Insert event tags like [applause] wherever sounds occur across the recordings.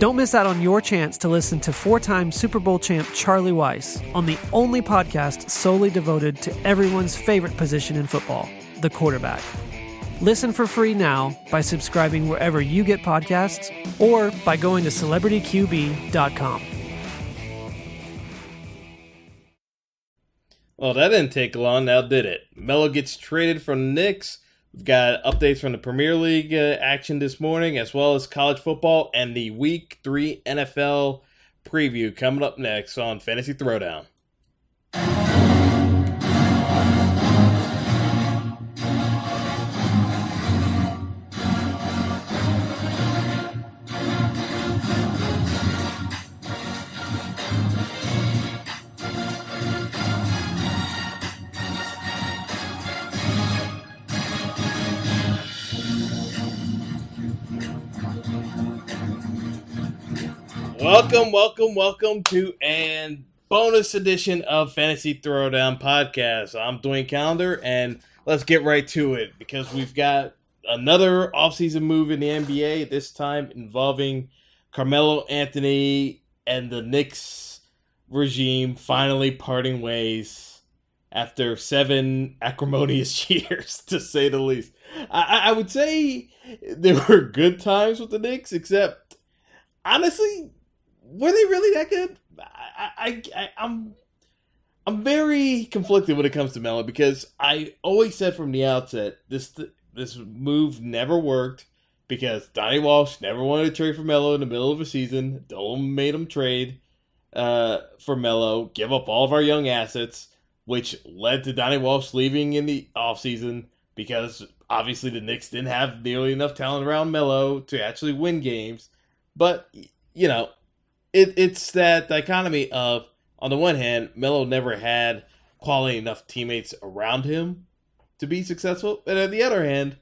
Don't miss out on your chance to listen to four time Super Bowl champ Charlie Weis on the only podcast solely devoted to everyone's favorite position in football, the quarterback. Listen for free now by subscribing wherever you get podcasts or by going to celebrityqb.com. Well, that didn't take long now, did it? Melo gets traded from Knicks We've got updates from the Premier League uh, action this morning, as well as college football and the Week 3 NFL preview coming up next on Fantasy Throwdown. Welcome, welcome, welcome to an bonus edition of Fantasy Throwdown Podcast. I'm Dwayne Calendar, and let's get right to it because we've got another offseason move in the NBA, this time involving Carmelo Anthony and the Knicks regime finally parting ways after seven acrimonious [laughs] years, to say the least. I, I would say there were good times with the Knicks, except honestly, were they really that good? I, I, I I'm I'm very conflicted when it comes to Melo because I always said from the outset this this move never worked because Donnie Walsh never wanted to trade for Melo in the middle of a season. Dolan made him trade uh, for Melo, give up all of our young assets, which led to Donnie Walsh leaving in the offseason because obviously the Knicks didn't have nearly enough talent around Melo to actually win games. But you know, it, it's that dichotomy of on the one hand, Melo never had quality enough teammates around him to be successful, and on the other hand,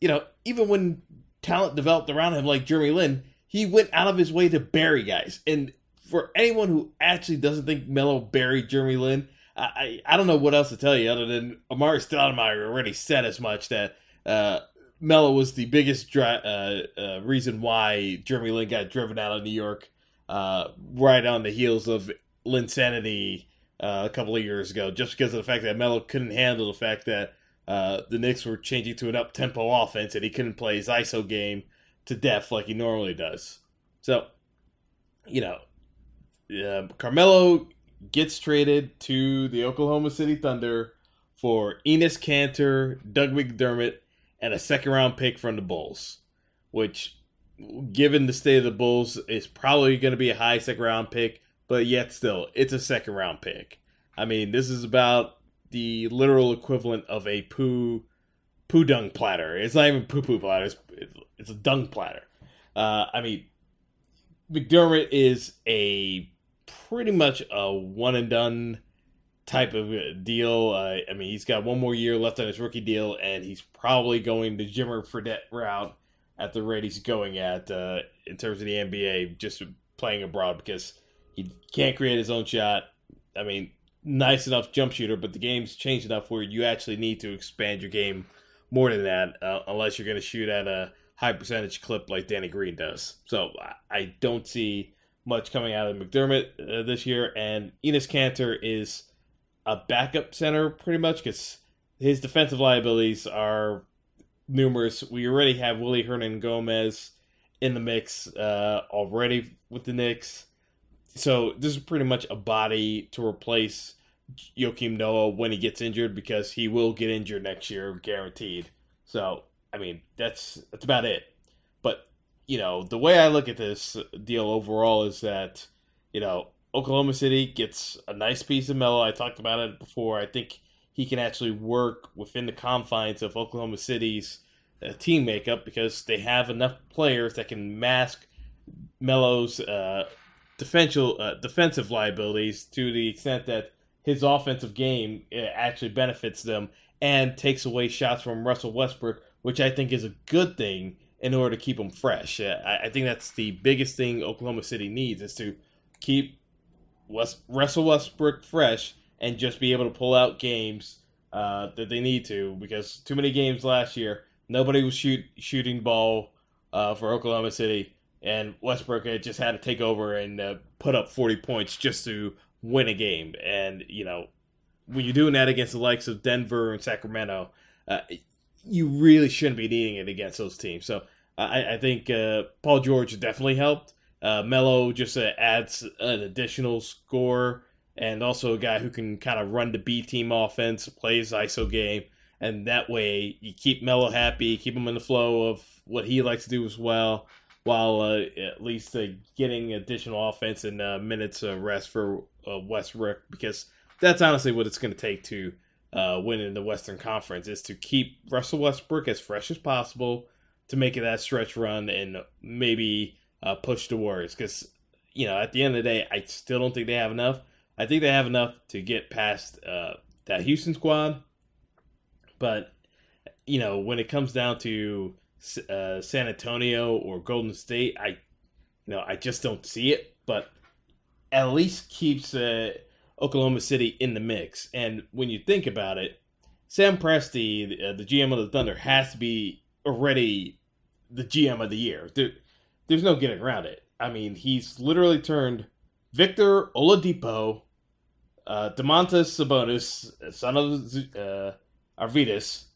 you know, even when talent developed around him like Jeremy Lin, he went out of his way to bury guys. And for anyone who actually doesn't think Melo buried Jeremy Lin, I, I, I don't know what else to tell you other than Amar'e Stoudemire already said as much that uh, Melo was the biggest dri- uh, uh, reason why Jeremy Lin got driven out of New York uh, right on the heels of Linsanity uh, a couple of years ago, just because of the fact that Melo couldn't handle the fact that uh, the Knicks were changing to an up tempo offense and he couldn't play his ISO game to death like he normally does. So, you know, uh, Carmelo gets traded to the Oklahoma City Thunder for Enes Kanter, Doug McDermott, and a second round pick from the Bulls, which given the state of the Bulls, is probably going to be a high second round pick, but yet still, it's a second round pick. I mean, this is about the literal equivalent of a poo poo dung platter. It's not even poo poo platter. It's, it's a dung platter. Uh, I mean, McDermott is a pretty much a one and done type of deal. Uh, I mean, he's got one more year left on his rookie deal, and he's probably going the Jimmer Fredette route at the rate he's going at uh, in terms of the NBA, just playing abroad because he can't create his own shot. I mean, nice enough jump shooter, but the game's changed enough where you actually need to expand your game more than that, uh, unless you're going to shoot at a high percentage clip like Danny Green does. So I don't see much coming out of McDermott uh, this year, and Enes Kanter is a backup center pretty much because his defensive liabilities are numerous. We already have Willy Hernangomez in the mix uh, already with the Knicks. So this is pretty much a body to replace Joakim Noah when he gets injured because he will get injured next year, guaranteed. So I mean that's that's about it. But you know the way I look at this deal overall is that you know Oklahoma City gets a nice piece of Melo. I talked about it before. I think he can actually work within the confines of Oklahoma City's uh, team makeup because they have enough players that can mask Melo's uh, defensive uh, defensive liabilities to the extent that his offensive game uh, actually benefits them and takes away shots from Russell Westbrook, which I think is a good thing in order to keep them fresh. Uh, I, I, think that's the biggest thing Oklahoma City needs is to keep West, Russell Westbrook fresh and just be able to pull out games uh, that they need to because too many games last year nobody was shoot, shooting ball uh, for Oklahoma City and Westbrook had just had to take over and uh, put up 40 points just to win a game. And, you know, when you're doing that against the likes of Denver and Sacramento, uh, you really shouldn't be needing it against those teams. So I, I think uh, Paul George definitely helped. Uh, Melo just uh, adds an additional score and also a guy who can kind of run the B team offense, plays ISO game. And that way you keep Melo happy, keep him in the flow of what he likes to do as well while uh, at least uh, getting additional offense and uh, minutes of rest for uh, Westbrook because that's honestly what it's going to take to uh, win in the Western Conference is to keep Russell Westbrook as fresh as possible to make it that stretch run and maybe uh, push the Warriors because you know at the end of the day I still don't think they have enough. I think they have enough to get past uh, that Houston squad, but you know when it comes down to uh, San Antonio or Golden State, I, you know, I just don't see it. But at least keeps uh, Oklahoma City in the mix. And when you think about it, Sam Presti, the, uh, the GM of the Thunder, has to be already the GM of the year. There, there's no getting around it. I mean, he's literally turned Victor Oladipo, uh, Domantas Sabonis, son of uh, Arvydas,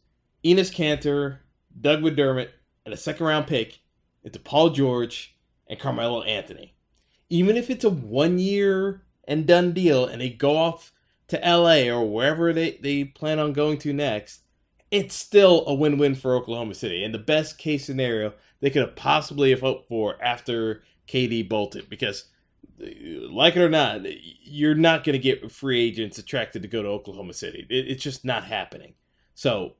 Enes Kanter, Doug McDermott, and a second round pick into Paul George and Carmelo Anthony. Even if it's a one year and done deal and they go off to LA or wherever they, they plan on going to next, it's still a win win for Oklahoma City. And the best case scenario they could have possibly have hoped for after KD bolted. Because, like it or not, you're not going to get free agents attracted to go to Oklahoma City. It, it's just not happening. So,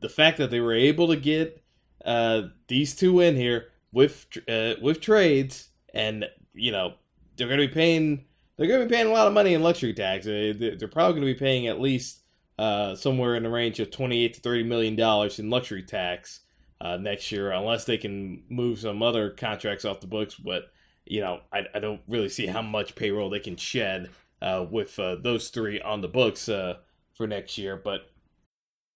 the fact that they were able to get uh, these two in here with uh, with trades, and you know they're going to be paying they're going to be paying a lot of money in luxury tax. They're probably going to be paying at least uh, somewhere in the range of twenty eight to thirty million dollars in luxury tax uh, next year, unless they can move some other contracts off the books. But you know, I, I don't really see how much payroll they can shed uh, with uh, those three on the books uh, for next year. But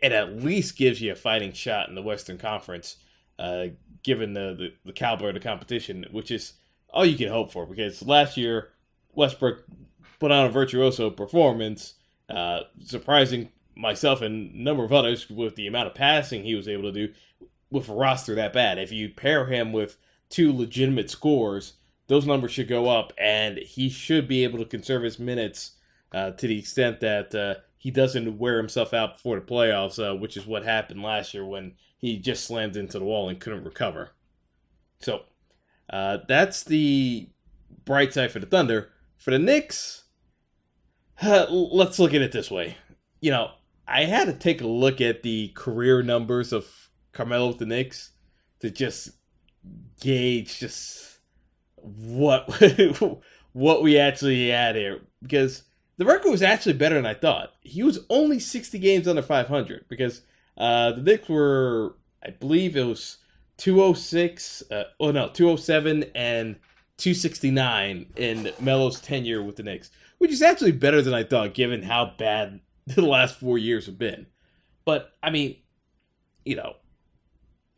it at least gives you a fighting shot in the Western Conference, uh, given the, the, the caliber of the competition, which is all you can hope for. Because last year, Westbrook put on a virtuoso performance, uh, surprising myself and a number of others with the amount of passing he was able to do with a roster that bad. If you pair him with two legitimate scores, those numbers should go up, and he should be able to conserve his minutes uh, to the extent that uh, he doesn't wear himself out before the playoffs, uh, which is what happened last year when he just slammed into the wall and couldn't recover. So uh, that's the bright side for the Thunder. For the Knicks, uh, [sighs] let's look at it this way. You know, I had to take a look at the career numbers of Carmelo with the Knicks to just gauge just what [laughs] what we actually had here because the record was actually better than I thought. He was only 60 games under 500 because uh, the Knicks were, I believe it was 206, uh, oh no, 207 and 269 in Melo's tenure with the Knicks, which is actually better than I thought given how bad [laughs] the last four years have been. But, I mean, you know,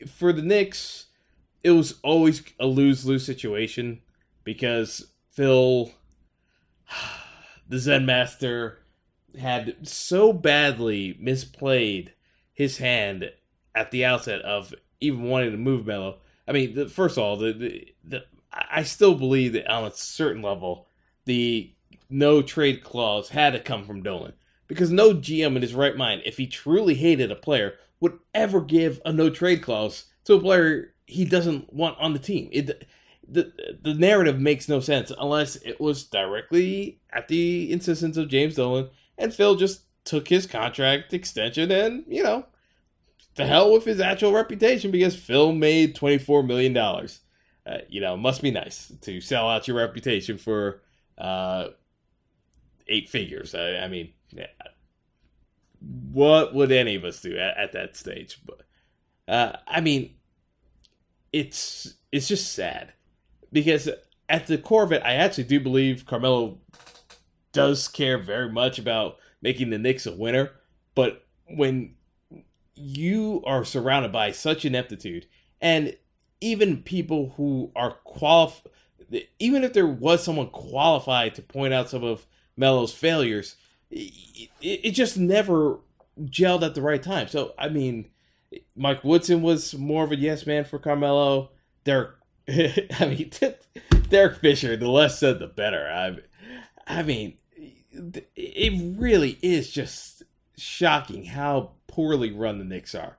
for the Knicks, it was always a lose lose situation because Phil [sighs] the Zen Master had so badly misplayed his hand at the outset of even wanting to move Melo. I mean, the, first of all, the, the, the I still believe that on a certain level, the no trade clause had to come from Dolan because no GM in his right mind, if he truly hated a player, would ever give a no trade clause to a player he doesn't want on the team. It, the the narrative makes no sense unless it was directly at the insistence of James Dolan and Phil just took his contract extension and you know to hell with his actual reputation because Phil made twenty four million dollars. Uh, you know, must be nice to sell out your reputation for uh, eight figures. I, I mean, yeah. what would any of us do at, at that stage? But uh, I mean, it's it's just sad because at the core of it, I actually do believe Carmelo does care very much about making the Knicks a winner. But when you are surrounded by such ineptitude, and even people who are qualified, even if there was someone qualified to point out some of Melo's failures, it, it just never gelled at the right time. So, I mean, Mike Woodson was more of a yes man for Carmelo. Derek, [laughs] I mean, Derek Fisher, the less said, the better. I, I mean, it really is just shocking how poorly run the Knicks are.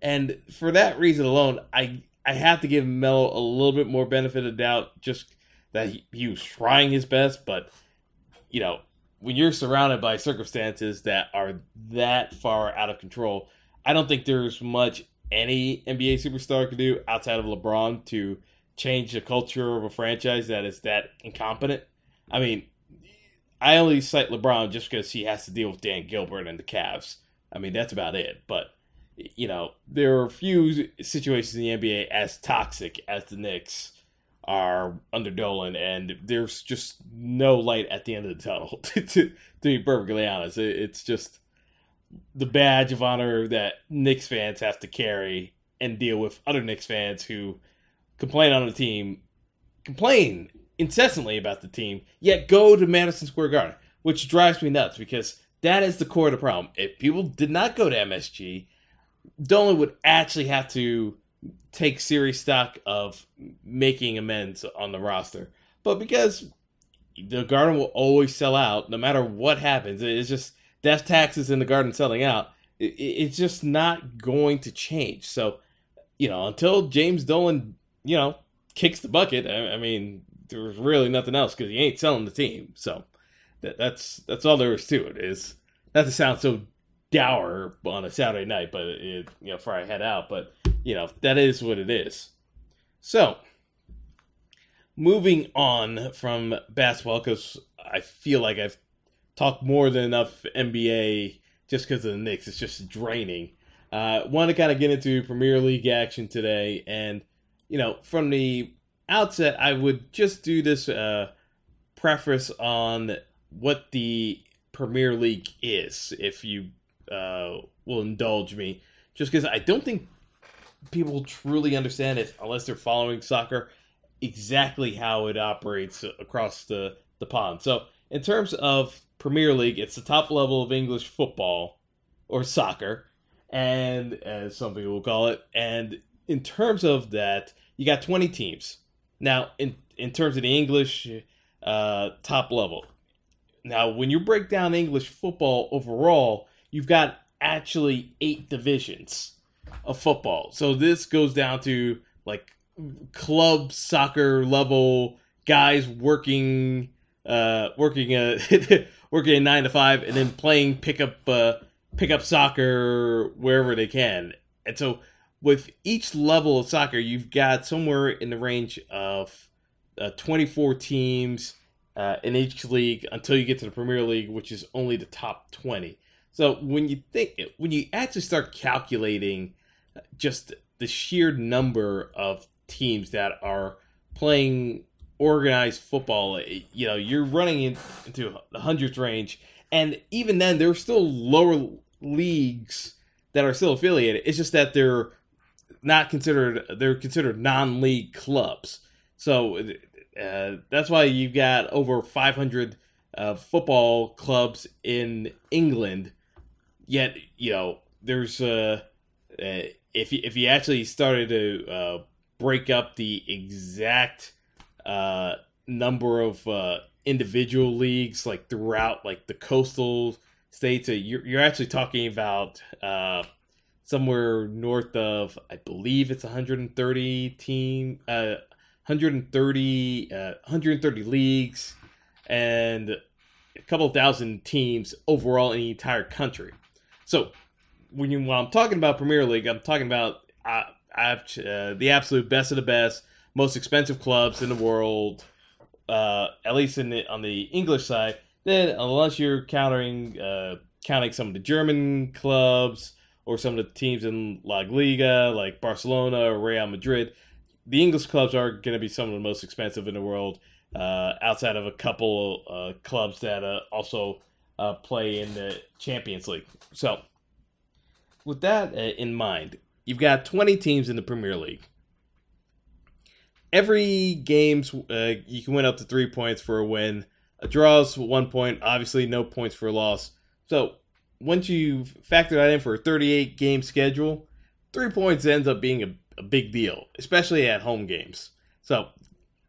And for that reason alone, I I have to give Melo a little bit more benefit of doubt, just that he, he was trying his best. But you know, when you're surrounded by circumstances that are that far out of control, I don't think there's much any NBA superstar can do outside of LeBron to change the culture of a franchise that is that incompetent. I mean, I only cite LeBron just because he has to deal with Dan Gilbert and the Cavs. I mean, that's about it. But you know, there are few situations in the NBA as toxic as the Knicks are under Dolan, and there's just no light at the end of the tunnel. [laughs] to, to, to be perfectly honest, it's just the badge of honor that Knicks fans have to carry and deal with other Knicks fans who complain on the team, complain incessantly about the team, yet go to Madison Square Garden, which drives me nuts because that is the core of the problem. If people did not go to MSG, Dolan would actually have to take serious stock of making amends on the roster. But because the Garden will always sell out, no matter what happens, it's just death taxes in the Garden selling out. It's just not going to change. So, you know, until James Dolan, you know, kicks the bucket, I mean, there's really nothing else because he ain't selling the team. So that, that's that's all there is to it. Is not to sound so dour on a Saturday night, but it, you know, before I head out, but you know, that is what it is. So, moving on from basketball, because I feel like I've talked more than enough NBA just because of the Knicks. It's just draining. Uh, Want to kind of get into Premier League action today, and you know, from the outset, I would just do this uh, preface on what the Premier League is, if you uh, will indulge me, just because I don't think people truly understand it unless they're following soccer exactly how it operates across the, the pond. So, in terms of Premier League, it's the top level of English football or soccer, and as some people will call it. And in terms of that, you got 20 teams. Now, in in terms of the English uh, top level, now when you break down English football overall, you've got actually eight divisions of football. So this goes down to like club soccer level guys working uh working uh [laughs] working a 9 to 5 and then playing pickup uh pickup soccer wherever they can. And so with each level of soccer you've got somewhere in the range of uh, 24 teams uh, in each league until you get to the Premier League, which is only the top 20. So when you think, when you actually start calculating just the sheer number of teams that are playing organized football, you know, you're running into the hundreds range, and even then, there's still lower leagues that are still affiliated. It's just that they're not considered; they're considered non-league clubs. So uh, that's why you've got over 500 uh, football clubs in England. Yet, you know, there's uh, uh if you, if you actually started to uh, break up the exact uh, number of uh, individual leagues, like throughout like the coastal states, you're you're actually talking about uh, somewhere north of, I believe it's 130 team, uh, 130, uh, 130 leagues, and a couple thousand teams overall in the entire country. So when you I'm talking about Premier League, I'm talking about uh, uh, the absolute best of the best, most expensive clubs in the world, uh, at least in the, on the English side. Then, unless you're counting uh, counting some of the German clubs or some of the teams in La Liga, like Barcelona or Real Madrid, the English clubs are going to be some of the most expensive in the world. Uh, outside of a couple uh, clubs that uh, also uh, play in the Champions League. So, with that uh, in mind, you've got 20 teams in the Premier League. Every game's uh, you can win up to three points for a win. A draw's one point. Obviously, no points for a loss. So once you factor that in for a 38 game schedule, three points ends up being a, a big deal, especially at home games. So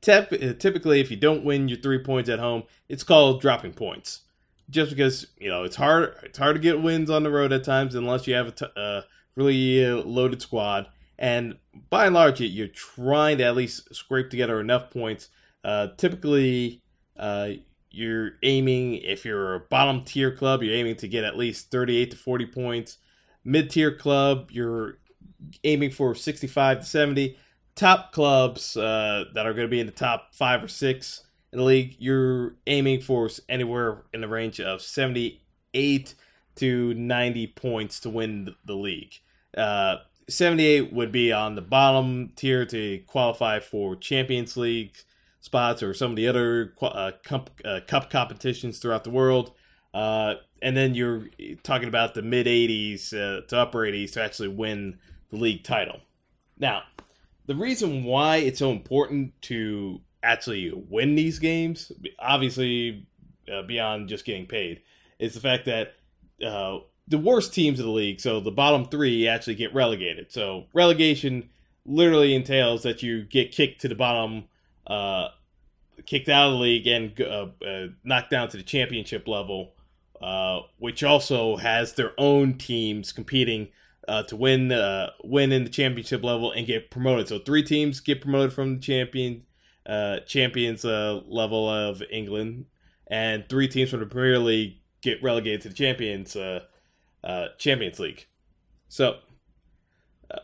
uh, typically, if you don't win your three points at home, it's called dropping points. Just because you know it's hard, it's hard to get wins on the road at times unless you have a t- uh, really uh, loaded squad. And by and large, you're trying to at least scrape together enough points. Uh, typically, uh, you're aiming, if you're a bottom tier club, you're aiming to get at least 38 to 40 points. Mid tier club, you're aiming for 65 to 70. Top clubs uh, that are going to be in the top five or six in the league, you're aiming for anywhere in the range of 78 to 90 points to win the league. Uh, 78 would be on the bottom tier to qualify for Champions League spots or some of the other uh, cup, uh, cup competitions throughout the world. Uh, and then you're talking about the mid 80s uh, to upper 80s to actually win the league title. Now, the reason why it's so important to actually win these games, obviously uh, beyond just getting paid, is the fact that uh, the worst teams of the league, so the bottom three, actually get relegated. So relegation literally entails that you get kicked to the bottom, uh, kicked out of the league, and uh, uh, knocked down to the championship level, uh, which also has their own teams competing uh, to win win in the championship level and get promoted. So three teams get promoted from the champion champions level of England, and three teams from the Premier League get relegated to the champions uh, Champions League. So,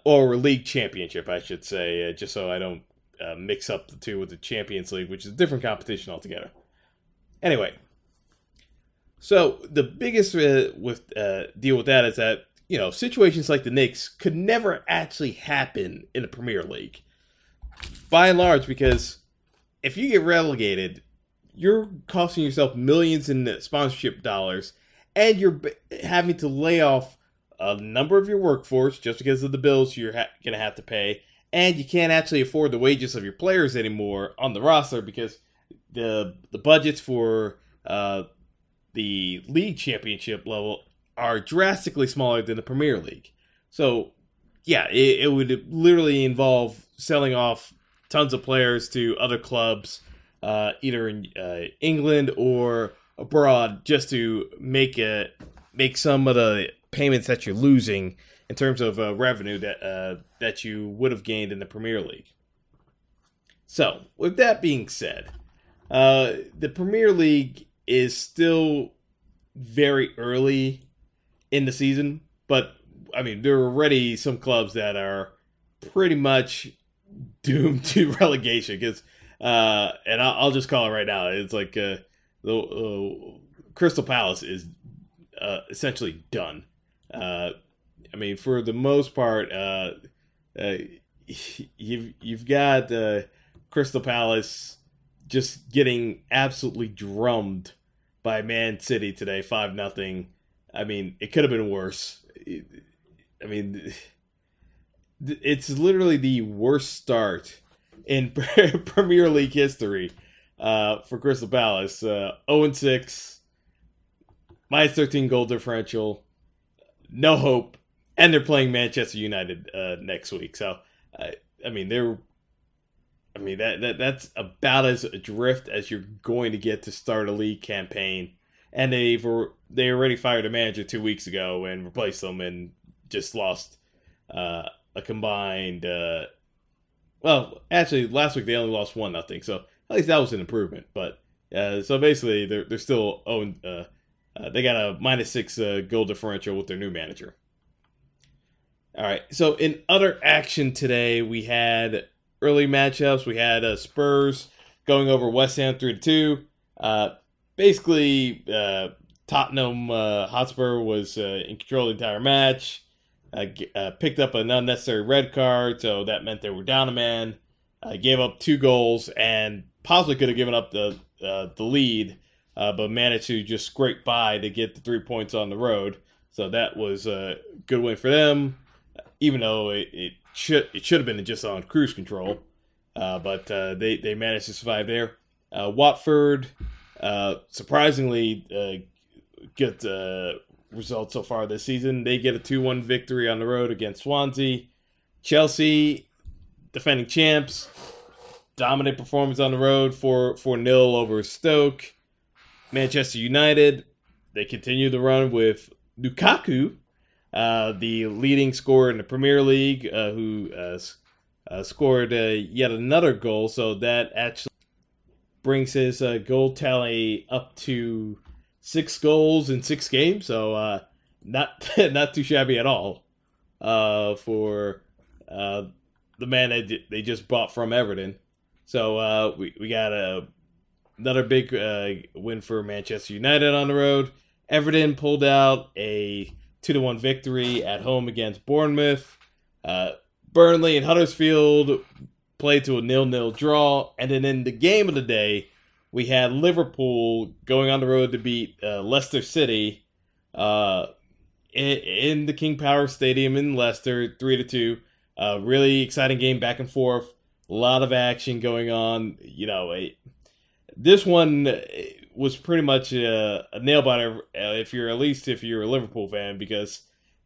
or league championship, I should say, uh, just so I don't uh, mix up the two with the Champions League, which is a different competition altogether. Anyway, so the biggest uh, with uh, deal with that is that you know situations like the Knicks could never actually happen in the Premier League, by and large, because if you get relegated, you're costing yourself millions in sponsorship dollars and you're having to lay off a number of your workforce just because of the bills you're ha- going to have to pay, and you can't actually afford the wages of your players anymore on the roster because the the budgets for uh, the league championship level are drastically smaller than the Premier League. So, yeah, it, it would literally involve selling off tons of players to other clubs, uh, either in uh, England or abroad just to make a make some of the payments that you're losing in terms of uh, revenue that uh, that you would have gained in the Premier League. So, with that being said, uh, the Premier League is still very early in the season, but I mean, there are already some clubs that are pretty much [laughs] doomed to [laughs] relegation because, uh, and I'll, I'll, just call it right now. It's like uh, the uh, Crystal Palace is essentially done. I mean, for the most part, uh, uh, you've you've got uh, Crystal Palace just getting absolutely drummed by Man City today, five nothing. I mean, it could have been worse. I mean, it's literally the worst start in [laughs] Premier League history uh, for Crystal Palace. Uh, 0 6, minus 13 goal differential, no hope, and they're playing Manchester United uh, next week. So, uh, I mean, they're. I mean that, that that's about as adrift as you're going to get to start a league campaign, and they've they already fired a manager two weeks ago and replaced them, and just lost uh, a combined. Uh, well, actually, last week they only lost one nothing, so at least that was an improvement. But uh, so basically, they're they're still oh, uh, uh, they got a minus six goal differential with their new manager. All right. So in other action today, we had early matchups. We had uh, Spurs going over West Ham three to two. Uh, basically, uh, Tottenham uh, Hotspur was uh, in control the entire match. Uh, uh, picked up an unnecessary red card, so that meant they were down a man. Gave up two goals and possibly could have given up the the lead, but managed to just scrape by to get the three points on the road. So that was a good win for them, even though it, it should it should have been just on cruise control, uh, but uh, they they managed to survive there. Uh, Watford, uh, surprisingly, good results so far this season. They get a 2 1 victory on the road against Swansea. Chelsea, defending champs, dominant performance on the road for 4 0 over Stoke. Manchester United, they continue the run with Lukaku, uh, the leading scorer in the Premier League, uh, who uh, uh scored uh, yet another goal. So that actually brings his uh, goal tally up to six goals in six games, so uh, not [laughs] not too shabby at all uh, for uh, the man that they just bought from Everton. So uh, we we got a another big uh, win for Manchester United on the road. Everton pulled out a two to one victory at home against Bournemouth. Uh, Burnley and Huddersfield played to a nil nil draw, and then in the game of the day, we had Liverpool going on the road to beat uh, Leicester City uh, in, the King Power Stadium in Leicester, three to two. Uh, really exciting game, back and forth. A lot of action going on. You know, a, this one was pretty much a, a nail biter. Uh, if you're at least if you're a Liverpool fan, because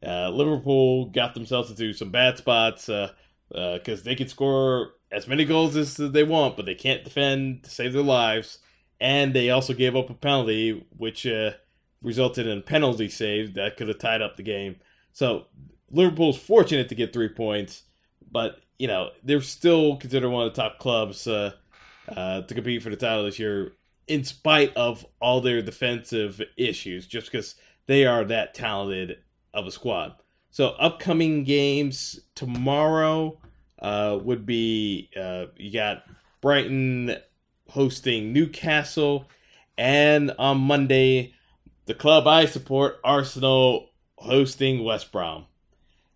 uh, Liverpool got themselves into some bad spots because uh, they can score as many goals as they want, but they can't defend to save their lives. And they also gave up a penalty, which uh, resulted in a penalty save that could have tied up the game. So Liverpool's fortunate to get three points, but you know they're still considered one of the top clubs uh, uh, to compete for the title this year, in spite of all their defensive issues, just because they are that talented of a squad. So upcoming games tomorrow uh, would be uh, you got Brighton hosting Newcastle, and on Monday, the club I support, Arsenal, hosting West Brom.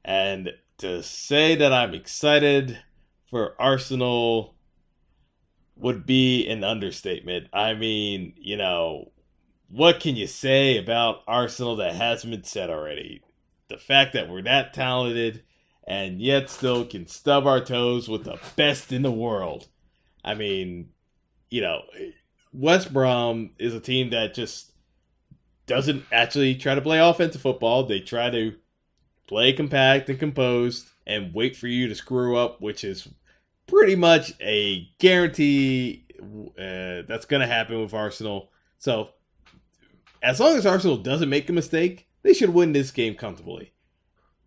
And to say that I'm excited for Arsenal would be an understatement. I mean, you know, what can you say about Arsenal that hasn't been said already? The fact that we're that talented and yet still can stub our toes with the best in the world. I mean, you know, West Brom is a team that just doesn't actually try to play offensive football. They try to play compact and composed and wait for you to screw up, which is pretty much a guarantee uh, that's going to happen with Arsenal. So, as long as Arsenal doesn't make a mistake, they should win this game comfortably.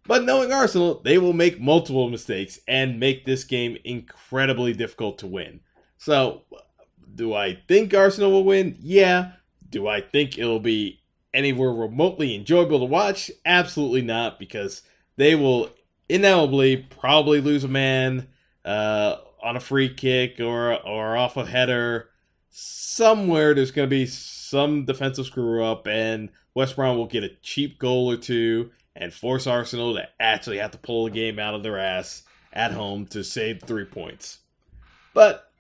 But knowing Arsenal, they will make multiple mistakes and make this game incredibly difficult to win. So, do I think Arsenal will win? Yeah. Do I think it'll be anywhere remotely enjoyable to watch? Absolutely not, because they will inevitably probably lose a man uh, on a free kick or or off a header. Somewhere there's going to be some defensive screw up, and West Brom will get a cheap goal or two and force Arsenal to actually have to pull a game out of their ass at home to save three points. But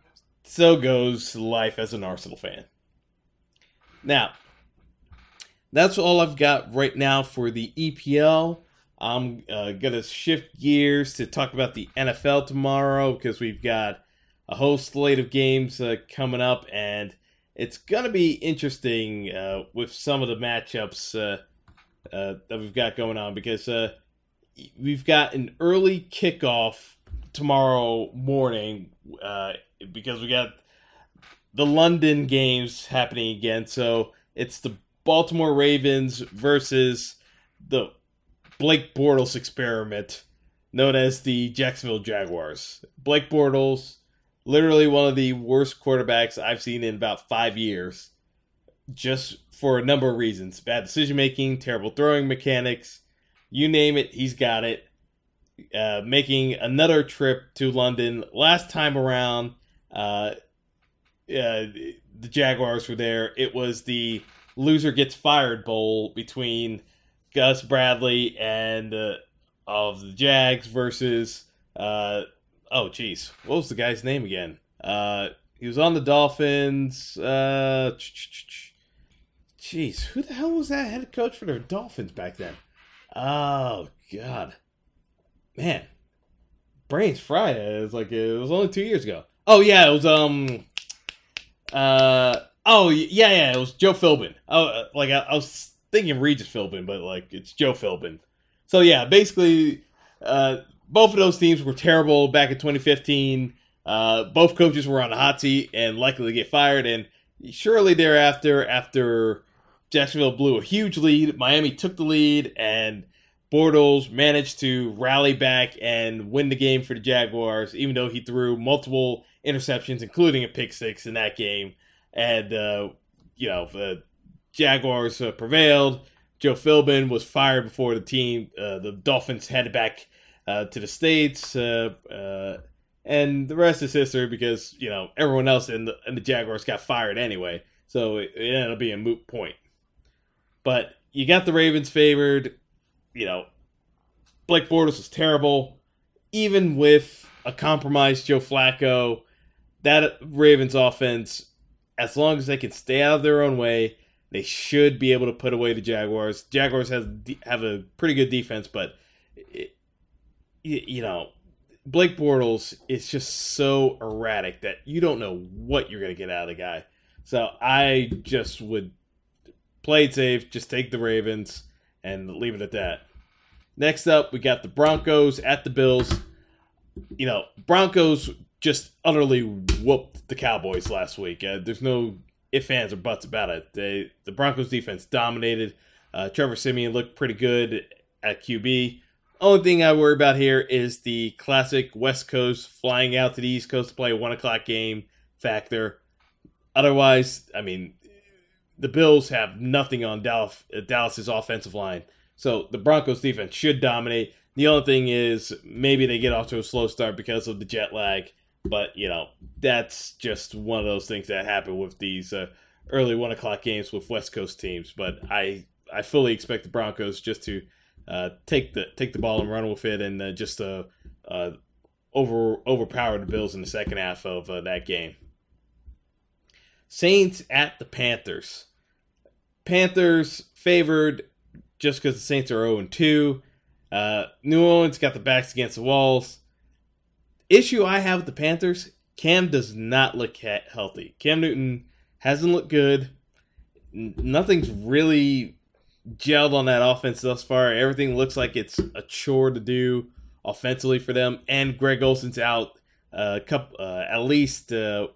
so goes life as an Arsenal fan. Now, that's all I've got right now for the EPL. I'm uh, going to shift gears to talk about the NFL tomorrow because we've got a whole slate of games uh, coming up, and it's going to be interesting uh, with some of the matchups uh, uh, that we've got going on because uh, we've got an early kickoff tomorrow morning because we got the London games happening again. So it's the Baltimore Ravens versus the Blake Bortles experiment known as the Jacksonville Jaguars. Blake Bortles, literally one of the worst quarterbacks I've seen in about five years, just for a number of reasons bad decision making, terrible throwing mechanics, you name it, he's got it. Uh, making another trip to London. Last time around, uh, uh, the Jaguars were there. It was the loser gets fired bowl between Gus Bradley and uh, of the Jags versus uh, oh jeez, what was the guy's name again? Uh, he was on the Dolphins. Uh, jeez, who the hell was that head coach for the Dolphins back then? Oh God, man, brains fried. It was like it was only two years ago. Oh yeah, it was um, uh, oh yeah, yeah, it was Joe Philbin. Oh, like I, I was thinking of Regis Philbin, but like it's Joe Philbin. So yeah, basically, uh, both of those teams were terrible back in 2015. Uh, both coaches were on the hot seat and likely to get fired. And shortly thereafter, after Jacksonville blew a huge lead, Miami took the lead, and Bortles managed to rally back and win the game for the Jaguars, even though he threw multiple interceptions, including a pick six in that game. And uh, you know, the Jaguars uh, prevailed. Joe Philbin was fired before the team. Uh, the Dolphins headed back uh, to the states, uh, uh, and the rest is history because you know everyone else in the, in the Jaguars got fired anyway, so it, it ended up being a moot point. But you got the Ravens favored. You know, Blake Bortles was terrible, even with a compromised Joe Flacco. That Ravens offense, as long as they can stay out of their own way they should be able to put away the Jaguars. Jaguars has have a pretty good defense, but it, you know, Blake Bortles is just so erratic that you don't know what you're going to get out of the guy. So I just would play it safe, just take the Ravens and leave it at that. Next up, we got the Broncos at the Bills. You know, Broncos just utterly whooped the Cowboys last week. Uh, there's no if fans or buts about it. They, the Broncos defense dominated. Uh, Trevor Siemian looked pretty good at QB. Only thing I worry about here is the classic West Coast flying out to the East Coast to play a one o'clock game factor. Otherwise, I mean, the Bills have nothing on Dallas, Dallas's offensive line, so the Broncos defense should dominate. The only thing is maybe they get off to a slow start because of the jet lag but you know, that's just one of those things that happen with these uh, early one o'clock games with West Coast teams. But I I fully expect the Broncos just to uh, take the take the ball and run with it, and uh, just uh, uh, over overpower the Bills in the second half of uh, that game. Saints at the Panthers. Panthers favored just because the Saints are 0 and 2. Uh, New Orleans got the backs against the walls issue I have with the Panthers, Cam does not look healthy. Cam Newton hasn't looked good. Nothing's really gelled on that offense thus far. Everything looks like it's a chore to do offensively for them. And Greg Olsen's out uh, couple, uh, at least uh,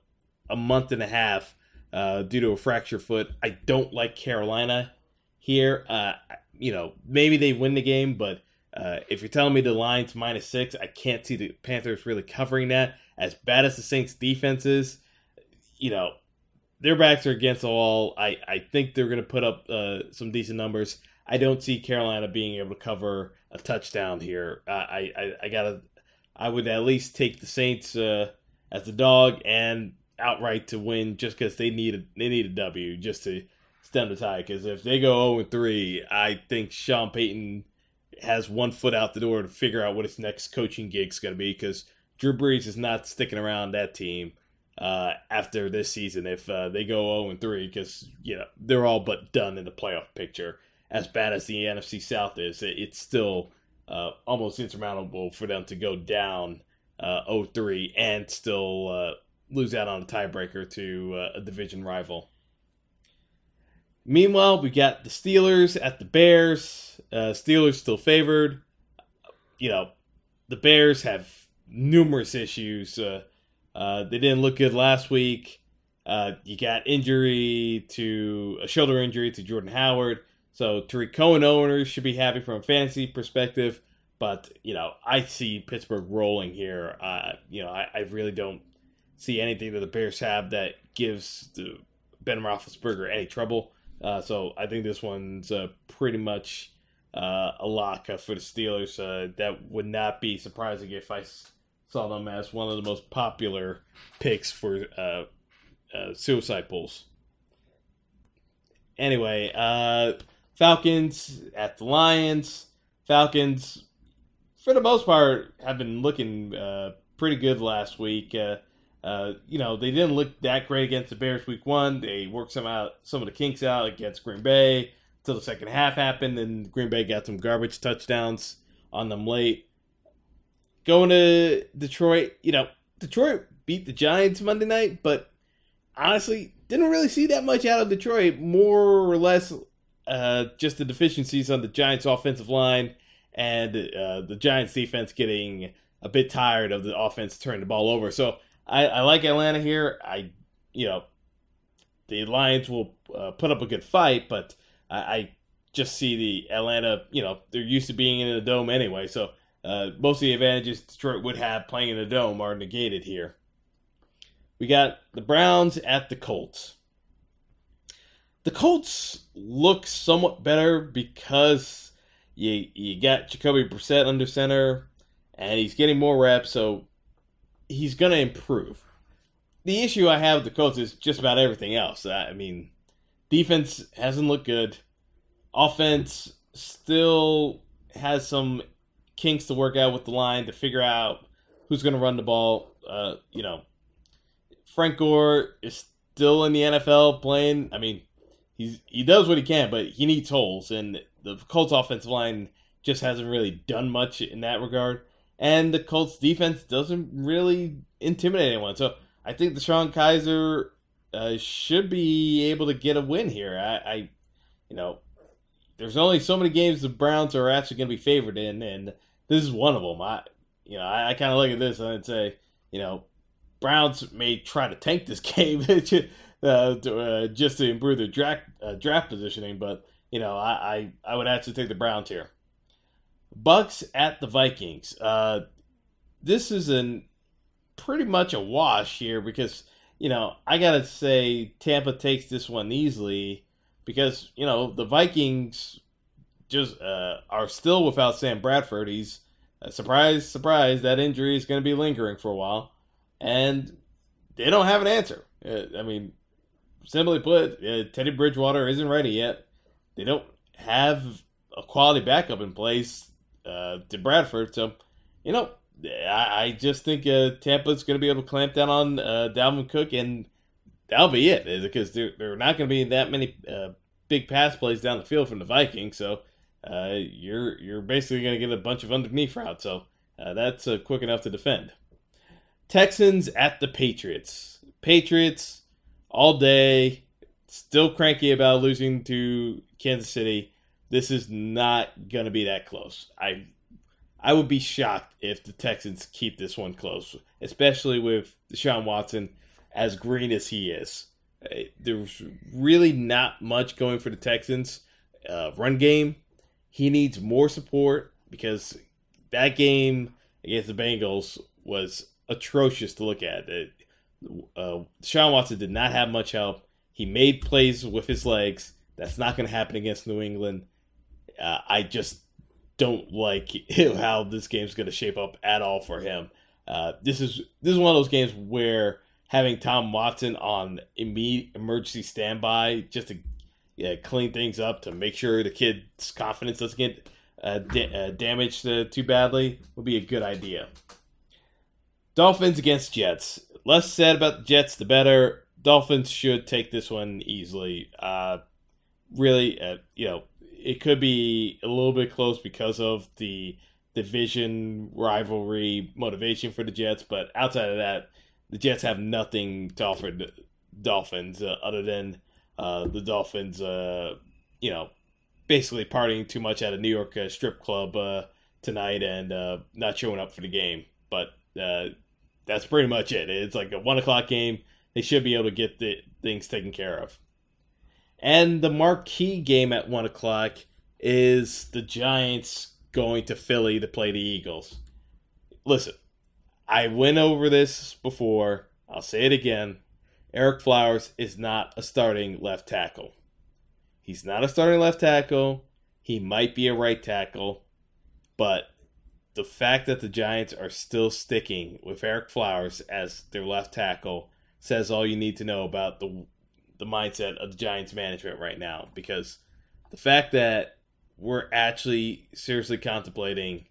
a month and a half uh, due to a fractured foot. I don't like Carolina here. Uh, you know, maybe they win the game, but uh, if you're telling me the line's minus six, I can't see the Panthers really covering that. As bad as the Saints' defense is, you know, their backs are against the wall. I, I think they're going to put up uh, some decent numbers. I don't see Carolina being able to cover a touchdown here. I I, I gotta. I would at least take the Saints uh, as the dog and outright to win, just because they need a they need a W just to stem the tide. Because if they go zero oh three, I think Sean Payton has one foot out the door to figure out what his next coaching gig's going to be because Drew Brees is not sticking around that team uh, after this season if uh, they go 0 3 because you know they're all but done in the playoff picture. As bad as the NFC South is, it's still uh, almost insurmountable for them to go down uh, 0 3 and still uh, lose out on a tiebreaker to uh, a division rival. Meanwhile, we got the Steelers at the Bears. Uh, Steelers still favored. You know, the Bears have numerous issues. Uh, uh, they didn't look good last week. Uh, you got injury to a shoulder injury to Jordan Howard. So Tarik Cohen owners should be happy from a fantasy perspective. But, you know, I see Pittsburgh rolling here. Uh, you know, I, I really don't see anything that the Bears have that gives Ben Roethlisberger any trouble. Uh, so I think this one's uh, pretty much uh, a lock for the Steelers. Uh, that would not be surprising if I saw them as one of the most popular picks for uh, uh, suicide pools. Anyway, Falcons at the Lions. Falcons, for the most part, have been looking pretty good last week. Uh, you know, they didn't look that great against the Bears week one. They worked some out, some of the kinks out against Green Bay until the second half happened, and Green Bay got some garbage touchdowns on them late. Going to Detroit, you know, Detroit beat the Giants Monday night, but honestly, didn't really see that much out of Detroit. More or less, uh, just the deficiencies on the Giants' offensive line and uh, the Giants' defense getting a bit tired of the offense turning the ball over. So I, I like Atlanta here. I, you know, the Lions will uh, put up a good fight, but I, I, just see the Atlanta. You know, they're used to being in a dome anyway, so uh, most of the advantages Detroit would have playing in a dome are negated here. We got the Browns at the Colts. The Colts look somewhat better because you you got Jacoby Brissett under center, and he's getting more reps. So he's going to improve. The issue I have with the Colts is just about everything else. I mean, defense hasn't looked good. Offense still has some kinks to work out with the line to figure out who's going to run the ball. Uh, you know, Frank Gore is still in the NFL playing. I mean, he's he does what he can, but he needs holes, and the Colts offensive line just hasn't really done much in that regard and the Colts defense doesn't really intimidate anyone. So I think DeShone Kizer uh, should be able to get a win here. I, I, you know, there's only so many games the Browns are actually going to be favored in, and this is one of them. I, you know, I, I kind of look at this and I'd say, you know, Browns may try to tank this [laughs] game [laughs] uh, to, uh, just to improve their draft uh, draft positioning, but you know, I, I, I would actually take the Browns here. Bucks at the Vikings. Uh, this is an pretty much a wash here because you know I gotta say Tampa takes this one easily because you know the Vikings just uh, are still without Sam Bradford. He's uh, surprise, surprise. That injury is going to be lingering for a while, and they don't have an answer. Uh, I mean, simply put, uh, Teddy Bridgewater isn't ready yet. They don't have a quality backup in place uh, to Bradford. So, you know, I, I just think uh, Tampa's going to be able to clamp down on uh, Dalvin Cook, and that'll be it. Because there, there are not going to be that many uh, big pass plays down the field from the Vikings. So uh, you're you're basically going to get a bunch of underneath routes. So uh, that's uh, quick enough to defend. Texans at the Patriots. Patriots all day, still cranky about losing to Kansas City this is not going to be that close. I I would be shocked if the Texans keep this one close, especially with Deshaun Watson as green as he is. Uh, there's really not much going for the Texans. Uh, run game, he needs more support because that game against the Bengals was atrocious to look at. Uh, Deshaun Watson did not have much help. He made plays with his legs. That's not going to happen against New England uh, I just don't like [laughs] how this game's going to shape up at all for him. Uh, this is this is one of those games where having Tom Watson on immediate emergency standby just to yeah, clean things up to make sure the kid's confidence doesn't get uh, da- uh, damaged uh, too badly would be a good idea. Dolphins against Jets. Less said about the Jets, the better. Dolphins should take this one easily. Uh, really, you know, it could be a little bit close because of the division rivalry motivation for the Jets, but outside of that, the Jets have nothing to offer the Dolphins uh, other than uh, the Dolphins, uh, you know, basically partying too much at a New York uh, strip club uh, tonight and uh, not showing up for the game. But that's pretty much it. It's like a one o'clock game. They should be able to get the things taken care of. And the marquee game at one o'clock is the Giants going to Philly to play the Eagles. Listen, I went over this before. I'll say it again. Ereck Flowers is not a starting left tackle. He's not a starting left tackle. He might be a right tackle, but the fact that the Giants are still sticking with Ereck Flowers as their left tackle says all you need to know about the the mindset of the Giants management right now because the fact that we're actually seriously contemplating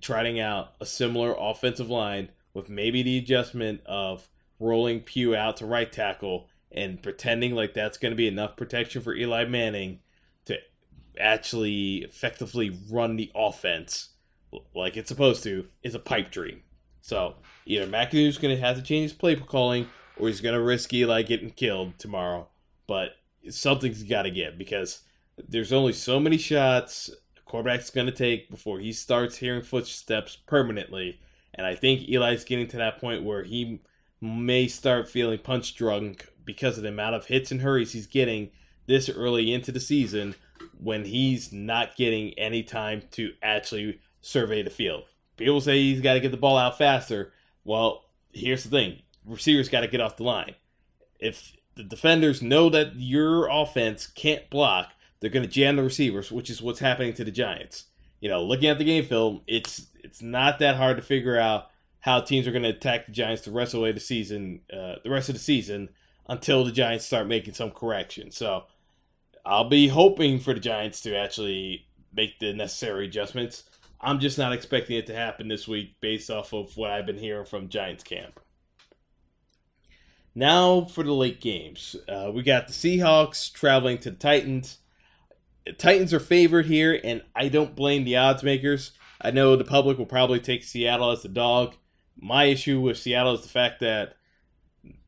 trotting out a similar offensive line with maybe the adjustment of rolling Pugh out to right tackle and pretending like that's going to be enough protection for Eli Manning to actually effectively run the offense like it's supposed to is a pipe dream. So either McAdoo's going to have to change his play calling or he's going to risk Eli getting killed tomorrow. But something's got to give because there's only so many shots a quarterback's to take before he starts hearing footsteps permanently. And I think Eli's getting to that point where he may start feeling punch drunk because of the amount of hits and hurries he's getting this early into the season when he's not getting any time to actually survey the field. People say he's got to get the ball out faster. Well, here's the thing receivers got to get off the line. If the defenders know that your offense can't block, they're going to jam the receivers, which is what's happening to the Giants. You know, looking at the game film, it's it's not that hard to figure out how teams are going to attack the Giants the rest of the season, uh, the rest of the season, until the Giants start making some correction. So, I'll be hoping for the Giants to actually make the necessary adjustments. I'm just not expecting it to happen this week based off of what I've been hearing from Giants camp. Now for the late games. Uh, we got the Seahawks traveling to the Titans. Titans are favored here, and I don't blame the odds makers. I know the public will probably take Seattle as the dog. My issue with Seattle is the fact that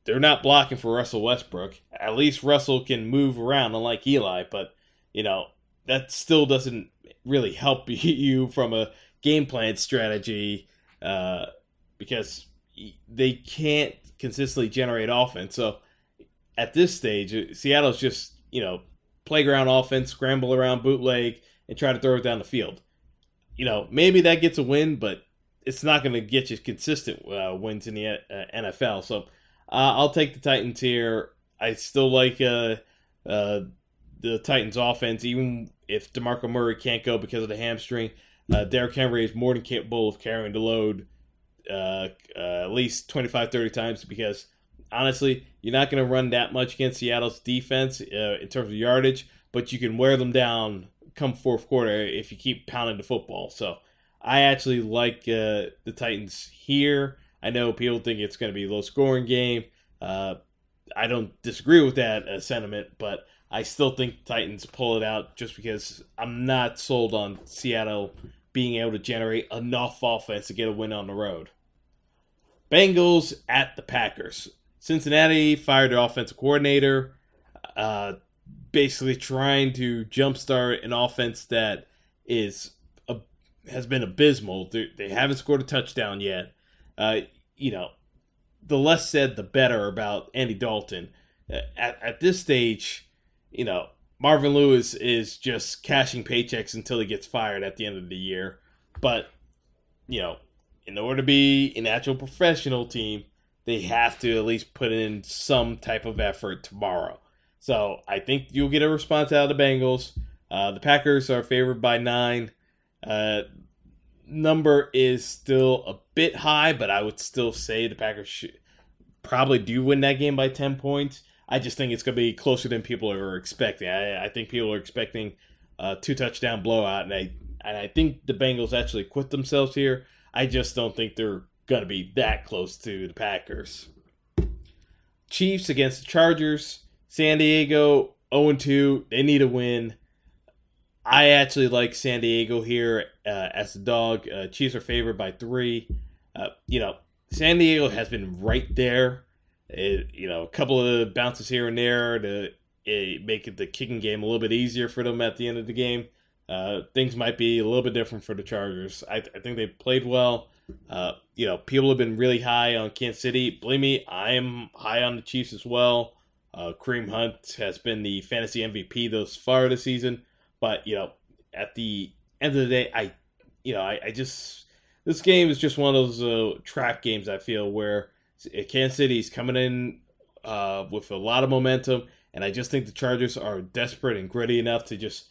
they're not blocking for Russell Westbrook. At least Russell can move around, unlike Eli, but, you know, that still doesn't really help [laughs] you from a game plan strategy uh, because they can't consistently generate offense. So at this stage, uh, Seattle's just, you know, playground offense, scramble around bootleg, and try to throw it down the field. You know, maybe that gets a win, but it's not going to get you consistent uh, wins in the uh, NFL. So uh, I'll take the Titans here. I still like uh, uh, the Titans offense, even if DeMarco Murray can't go because of the hamstring. Uh, Derrick Henry is more than capable of carrying the load uh, uh, at least 25, 30 times because honestly, you're not going to run that much against Seattle's defense uh, in terms of yardage, but you can wear them down come fourth quarter if you keep pounding the football. So I actually like uh, the Titans here. I know people think it's going to be a low scoring game. Uh, I don't disagree with that sentiment, but I still think Titans pull it out just because I'm not sold on Seattle being able to generate enough offense to get a win on the road. Bengals at the Packers. Cincinnati fired their offensive coordinator, uh, basically trying to jumpstart an offense that is a, has been abysmal. They, they haven't scored a touchdown yet. Uh, you know, the less said, the better about Andy Dalton. Uh, at, at this stage, you know, Marvin Lewis is just cashing paychecks until he gets fired at the end of the year. But, you know, in order to be an actual professional team, they have to at least put in some type of effort tomorrow. So I think you'll get a response out of the Bengals. Uh, the Packers are favored by nine. Uh, number is still a bit high, but I would still say the Packers should probably do win that game by 10 points. I just think it's going to be closer than people are expecting. I, I think people are expecting a two touchdown blowout, and I and I think the Bengals actually quit themselves here. I just don't think they're going to be that close to the Packers. Chiefs against the Chargers. San Diego 0 2. They need a win. I actually like San Diego here uh, as the dog. Uh, Chiefs are favored by three. Uh, you know, San Diego has been right there. It, you know, a couple of bounces here and there to it, make it the kicking game a little bit easier for them at the end of the game. Uh, things might be a little bit different for the Chargers. I, I think they played well. Uh, you know, people have been really high on Kansas City. Believe me, I am high on the Chiefs as well. Uh, Kareem Hunt has been the fantasy MVP thus far this season. But, you know, at the end of the day, I, you know, I, I just, this game is just one of those uh, trap games, I feel, where Kansas City's coming in uh, with a lot of momentum. And I just think the Chargers are desperate and gritty enough to just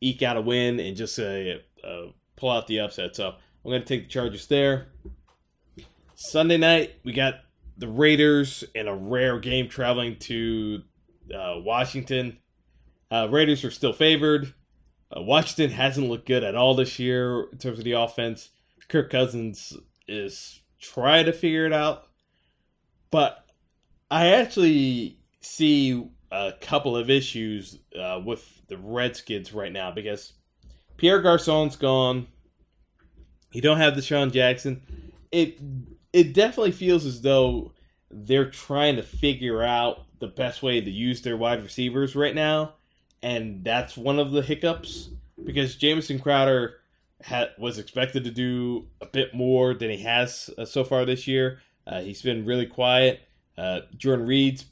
eke out a win and just uh, uh, pull out the upset. So I'm going to take the Chargers there. Sunday night, we got the Raiders in a rare game traveling to uh, Washington. Uh, Raiders are still favored. Uh, Washington hasn't looked good at all this year in terms of the offense. Kirk Cousins is trying to figure it out. But I actually see a couple of issues uh, with the Redskins right now because Pierre Garcon's gone. You don't have DeSean Jackson. It it definitely feels as though they're trying to figure out the best way to use their wide receivers right now, and that's one of the hiccups because Jamison Crowder had, was expected to do a bit more than he has uh, so far this year. Uh, he's been really quiet. Uh, Jordan Reed's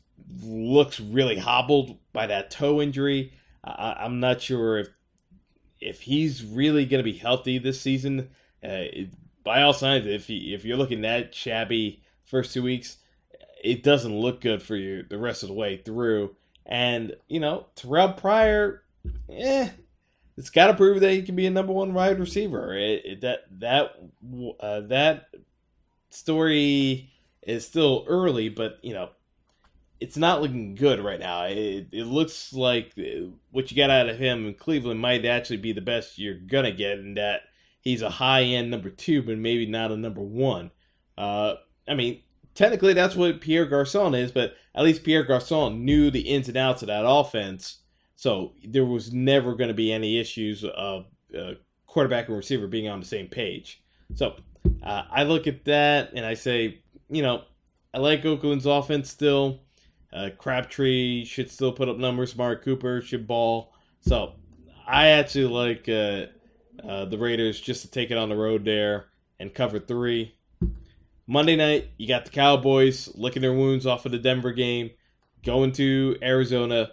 looks really hobbled by that toe injury. I, am not sure if if he's really going to be healthy this season. Uh, by all signs, if he, if you're looking that shabby first two weeks, it doesn't look good for you the rest of the way through. And you know, Terrell Pryor, eh, it's got to prove that he can be a number one wide receiver. It, it, that that uh, that story is still early, but you know, it's not looking good right now. It, it looks like what you got out of him in Cleveland might actually be the best you're gonna get, in that he's a high end number two, but maybe not a number one. Uh, I mean, technically that's what Pierre Garcon is, but at least Pierre Garcon knew the ins and outs of that offense, so there was never going to be any issues of uh, quarterback and receiver being on the same page. So uh, I look at that and I say, you know, I like Oakland's offense still. Uh, Crabtree should still put up numbers. Mark Cooper should ball. So I actually like uh, uh, the Raiders just to take it on the road there and cover three. Monday night, you got the Cowboys licking their wounds off of the Denver game, going to Arizona.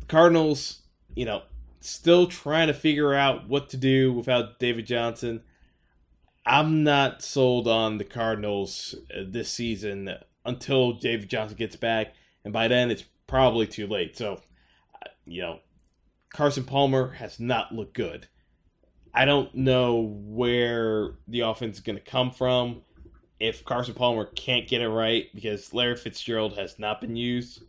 The Cardinals, you know, still trying to figure out what to do without David Johnson. I'm not sold on the Cardinals uh, this season until David Johnson gets back and by then it's probably too late. So, you know, Carson Palmer has not looked good. I don't know where the offense is going to come from if Carson Palmer can't get it right because Larry Fitzgerald has not been used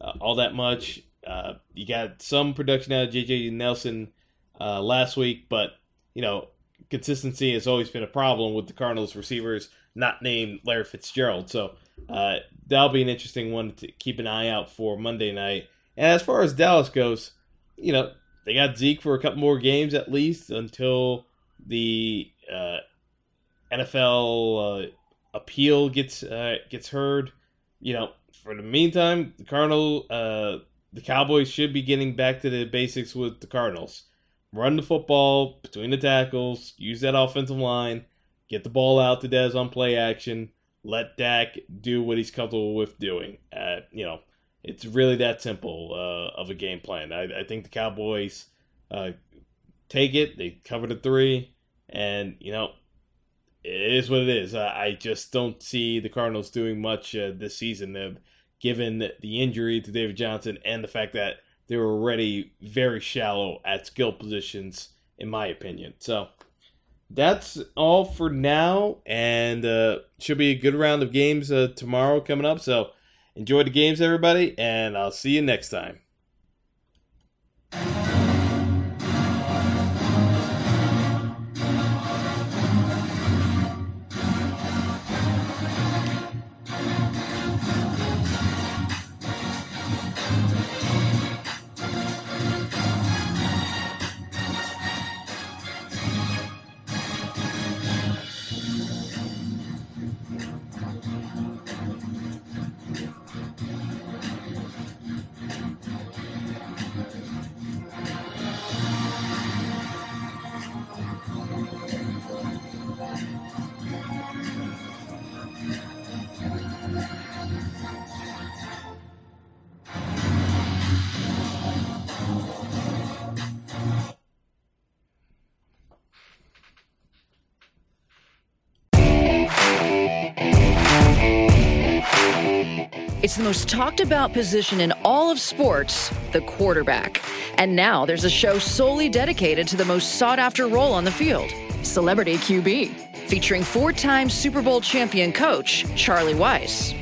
uh, all that much. Uh, you got some production out of JJ Nelson uh, last week, but you know consistency has always been a problem with the Cardinals receivers not named Larry Fitzgerald. So uh, that'll be an interesting one to keep an eye out for Monday night. And as far as Dallas goes, you know, they got Zeke for a couple more games at least until the uh, NFL uh, appeal gets uh, gets heard. You know, for the meantime, the Cardinal, uh, the Cowboys should be getting back to the basics with the Cardinals. Run the football between the tackles, use that offensive line, get the ball out to Dez on play action let Dak do what he's comfortable with doing. Uh, you know, it's really that simple uh, of a game plan. I, I think the Cowboys uh, take it. They cover the three, and you know, it is what it is. I, just don't see the Cardinals doing much uh, this season, given the injury to David Johnson and the fact that they were already very shallow at skill positions, in my opinion. So that's all for now, and uh, should be a good round of games uh, tomorrow coming up. So enjoy the games, everybody, and I'll see you next time. It's the most talked about position in all of sports, the quarterback. And now there's a show solely dedicated to the most sought after role on the field Celebrity QB, featuring four time Super Bowl champion coach Charlie Weis.